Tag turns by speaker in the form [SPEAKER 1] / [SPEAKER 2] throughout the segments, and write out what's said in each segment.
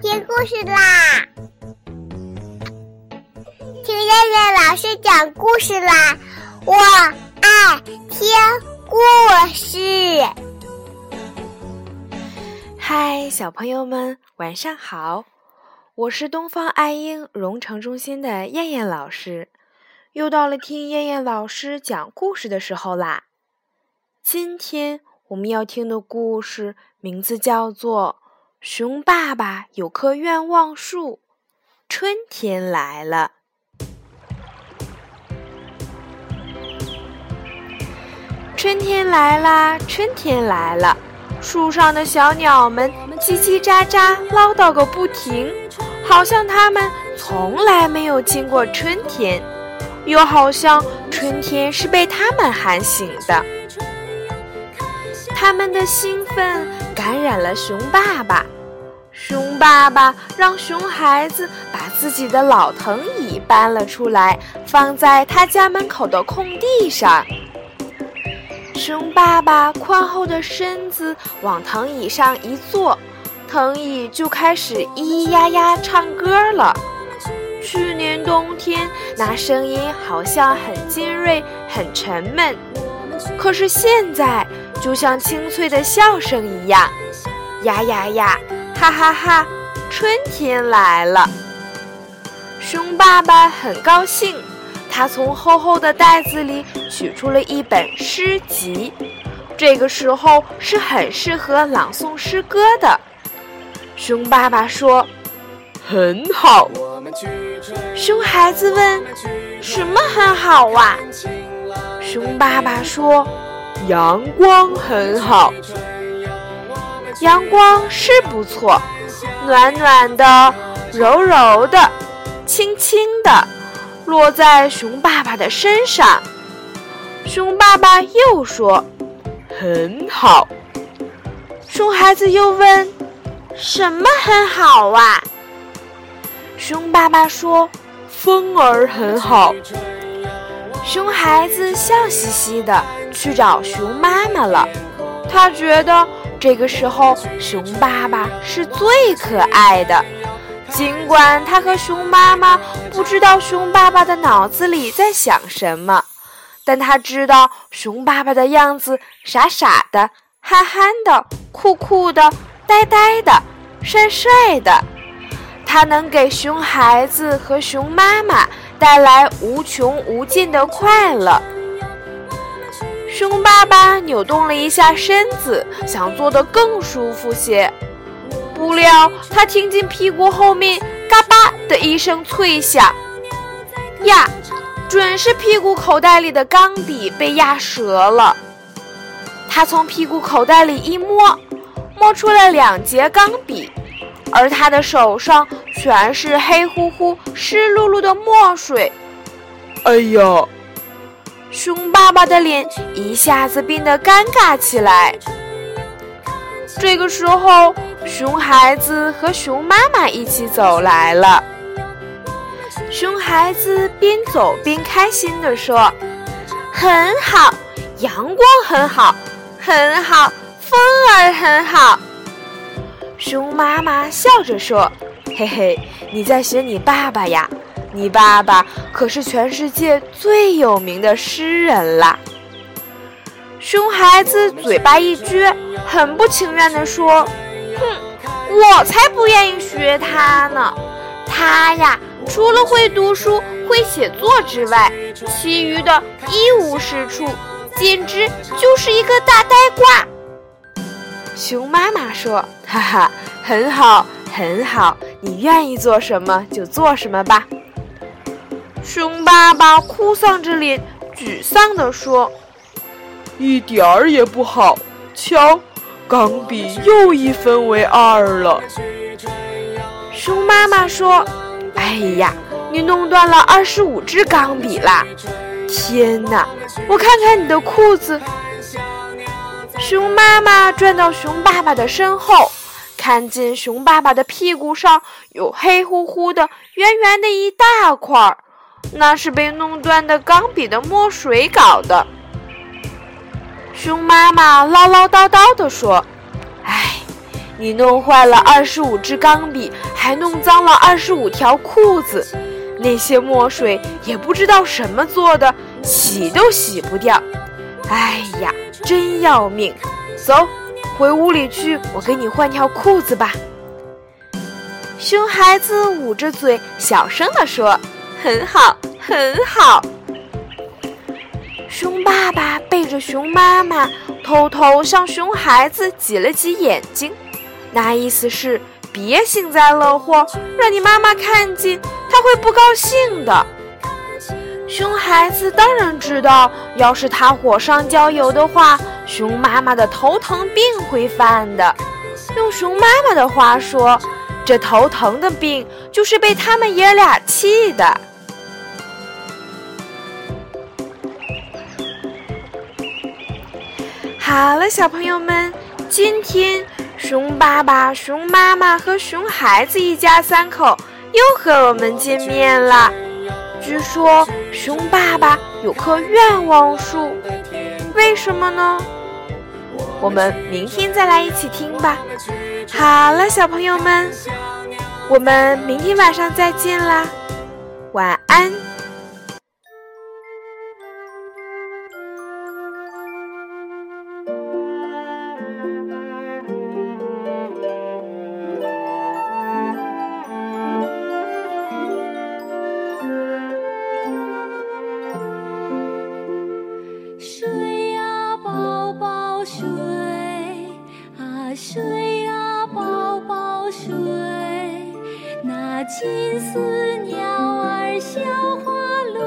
[SPEAKER 1] 听故事啦！听燕燕老师讲故事啦！我爱听故事。
[SPEAKER 2] 嗨，小朋友们，晚上好！我是东方爱婴蓉城中心的燕燕老师，又到了听燕燕老师讲故事的时候啦。今天我们要听的故事名字叫做。熊爸爸有棵愿望树，春天来了。春天来啦，春天来了，树上的小鸟们叽叽喳喳唠叨个不停，好像它们从来没有经过春天，又好像春天是被它们喊醒的。它们的兴奋感染了熊爸爸。熊爸爸让熊孩子把自己的老藤椅搬了出来，放在他家门口的空地上。熊爸爸宽厚的身子往藤椅上一坐，藤椅就开始咿咿呀呀唱歌了。去年冬天，那声音好像很尖锐、很沉闷，可是现在就像清脆的笑声一样，呀呀呀！哈哈哈！春天来了，熊爸爸很高兴。他从厚厚的袋子里取出了一本诗集，这个时候是很适合朗诵诗歌的。熊爸爸说：“很好。”熊孩子问：“什么很好啊？”熊爸爸说：“阳光很好。”阳光是不错，暖暖的，柔柔的，轻轻的，落在熊爸爸的身上。熊爸爸又说：“很好。”熊孩子又问：“什么很好啊？”熊爸爸说：“风儿很好。”熊孩子笑嘻嘻的去找熊妈妈了，他觉得。这个时候，熊爸爸是最可爱的。尽管他和熊妈妈不知道熊爸爸的脑子里在想什么，但他知道熊爸爸的样子傻傻的、憨憨的、酷酷的、呆呆的、帅帅的。他能给熊孩子和熊妈妈带来无穷无尽的快乐。熊爸爸扭动了一下身子，想坐得更舒服些。不料他听见屁股后面“嘎巴”的一声脆响，呀，准是屁股口袋里的钢笔被压折了。他从屁股口袋里一摸，摸出了两节钢笔，而他的手上全是黑乎乎、湿漉漉的墨水。哎呀！熊爸爸的脸一下子变得尴尬起来。这个时候，熊孩子和熊妈妈一起走来了。熊孩子边走边开心地说：“很好，阳光很好，很好，风儿很好。”熊妈妈笑着说：“嘿嘿，你在学你爸爸呀。”你爸爸可是全世界最有名的诗人啦！熊孩子嘴巴一撅，很不情愿地说：“哼，我才不愿意学他呢！他呀，除了会读书、会写作之外，其余的一无是处，简直就是一个大呆瓜。”熊妈妈说：“哈哈，很好，很好，你愿意做什么就做什么吧。”熊爸爸哭丧着脸，沮丧地说：“一点儿也不好，瞧，钢笔又一分为二了。”熊妈妈说：“哎呀，你弄断了二十五支钢笔啦！天哪，我看看你的裤子。”熊妈妈转到熊爸爸的身后，看见熊爸爸的屁股上有黑乎乎的、圆圆的一大块儿。那是被弄断的钢笔的墨水搞的。熊妈妈唠唠叨叨地说：“哎，你弄坏了二十五支钢笔，还弄脏了二十五条裤子，那些墨水也不知道什么做的，洗都洗不掉。哎呀，真要命！走，回屋里去，我给你换条裤子吧。”熊孩子捂着嘴，小声地说：“很好，很好。”熊爸爸背着熊妈妈，偷偷向熊孩子挤了挤眼睛，那意思是别幸灾乐祸，让你妈妈看见，她会不高兴的。熊孩子当然知道，要是他火上浇油的话，熊妈妈的头疼病会犯的。用熊妈妈的话说，这头疼的病就是被他们爷俩气的。好了，小朋友们，今天熊爸爸、熊妈妈和熊孩子一家三口又和我们见面了。据说熊爸爸有棵愿望树，为什么呢？我们明天再来一起听吧。好了，小朋友们，我们明天晚上再见啦，晚安。睡啊睡啊，宝宝睡。
[SPEAKER 3] 那金丝鸟儿、小花鹿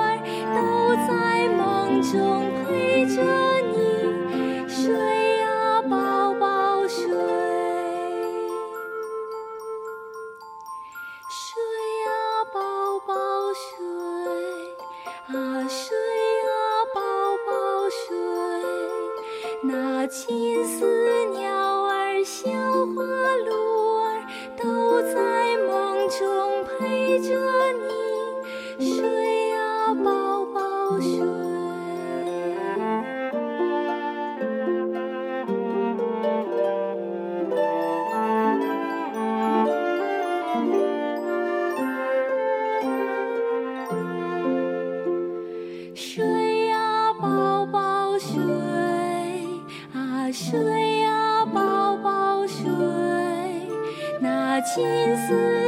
[SPEAKER 3] 儿都在梦中陪着你，睡啊宝宝睡，睡啊宝宝睡，啊睡那金丝鸟儿、小花鹿儿都在梦。中陪着你睡呀，宝宝。睡睡呀，宝宝睡。那金丝